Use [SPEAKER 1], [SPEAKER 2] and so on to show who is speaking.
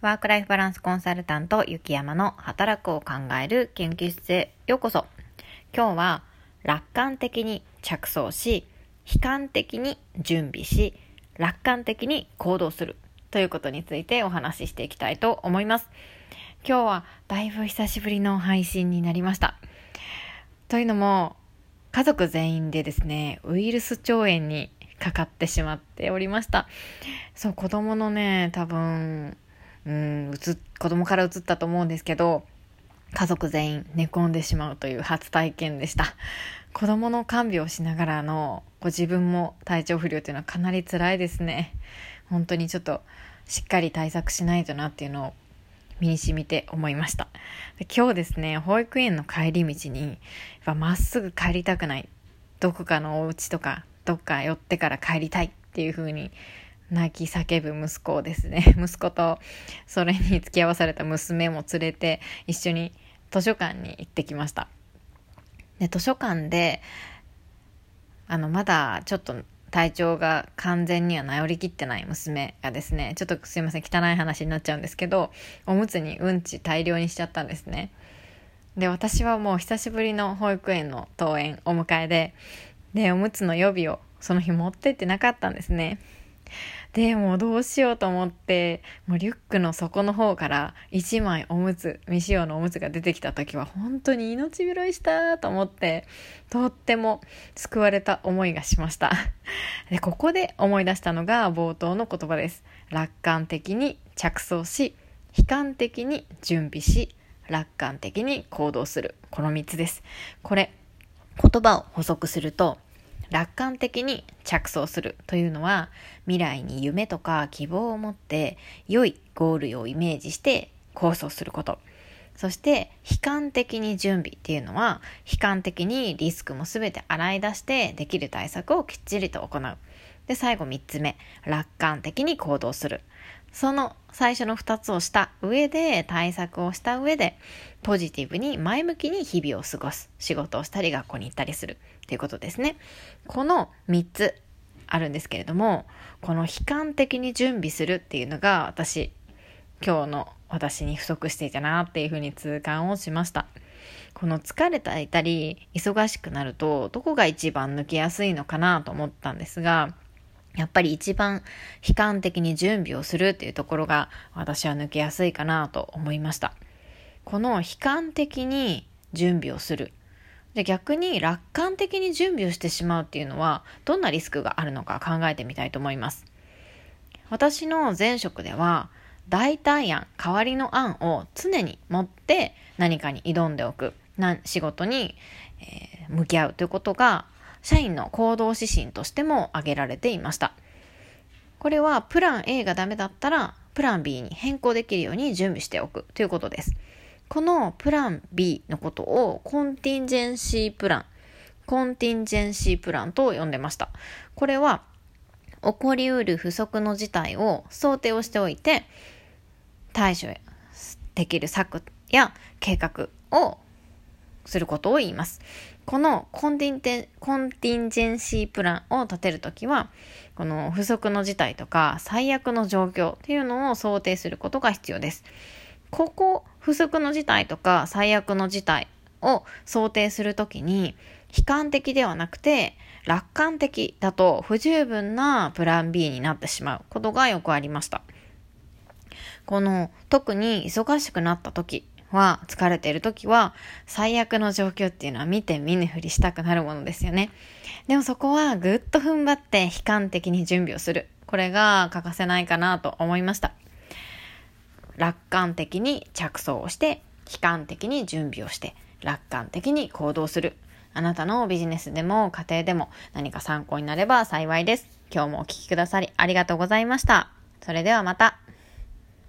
[SPEAKER 1] ワークライフバランスコンサルタント雪山の働くを考える研究室へようこそ。今日は楽観的に着想し、悲観的に準備し、楽観的に行動するということについてお話ししていきたいと思います。今日はだいぶ久しぶりの配信になりました。というのも、家族全員でですね、ウイルス腸炎にかかってしまっておりました。そう、子供のね、多分、うん、うつ、子供からうつったと思うんですけど、家族全員寝込んでしまうという初体験でした。子供の看病をしながらの、ご自分も体調不良というのはかなり辛いですね。本当にちょっとしっかり対策しないとなっていうのを身に染みて思いました。で今日ですね、保育園の帰り道に、まっすぐ帰りたくない。どこかのお家とか、どっか寄ってから帰りたいっていう風に泣き叫ぶ息子ですね、息子とそれに付き合わされた娘も連れて一緒に図書館に行ってきました。で、図書館で、あの、まだちょっと体調が完全には治りきってない娘がですね、ちょっとすいません、汚い話になっちゃうんですけど、おむつにうんち大量にしちゃったんですね。で、私はもう久しぶりの保育園の登園お迎えで、で、おむつの予備をその日持ってってなかったんですね。で、もうどうしようと思って、もうリュックの底の方から1枚おむつ、未使用のおむつが出てきた時は本当に命拾いしたと思って、とっても救われた思いがしました。で、ここで思い出したのが冒頭の言葉です。楽観的に着想し、悲観的に準備し、楽観的に行動する。この3つです。これ、言葉を補足すると、楽観的に着想するというのは未来に夢とか希望を持って良いゴールをイメージして構想すること。そして悲観的に準備っていうのは悲観的にリスクも全て洗い出してできる対策をきっちりと行う。で、最後3つ目、楽観的に行動する。その最初の2つをした上で対策をした上でポジティブに前向きに日々を過ごす仕事をしたり学校に行ったりするということですね。この3つあるんですけれどもこの悲観的に準備するっていうのが私今日の私に不足していたなっていうふうに痛感をしました。この疲れていたり忙しくなるとどこが一番抜けやすいのかなと思ったんですがやっぱり一番悲観的に準備をするっていうところが私は抜けやすいかなと思いました。この悲観的に準備をする。で逆に楽観的に準備をしてしまうっていうのはどんなリスクがあるのか考えてみたいと思います。私の前職では代替案、代わりの案を常に持って何かに挑んでおく、仕事に、えー、向き合うということが社員の行動指針としても挙げられていました。これはプラン A がダメだったらプラン B に変更できるように準備しておくということです。このプラン B のことをコンティンジェンシープラン、コンティンジェンシープランと呼んでました。これは起こりうる不測の事態を想定をしておいて対処できる策や計画をすることを言います。このコンティンテコンティンジェンシープランを立てるときは、この不測の事態とか最悪の状況っていうのを想定することが必要です。ここ、不測の事態とか最悪の事態を想定するときに、悲観的ではなくて、楽観的だと不十分なプラン B になってしまうことがよくありました。この特に忙しくなった時は、疲れている時は、最悪の状況っていうのは見て見ぬふりしたくなるものですよね。でもそこはぐっと踏ん張って悲観的に準備をする。これが欠かせないかなと思いました。楽観的に着想をして、悲観的に準備をして、楽観的に行動する。あなたのビジネスでも家庭でも何か参考になれば幸いです。今日もお聴きくださりありがとうございました。それではまた。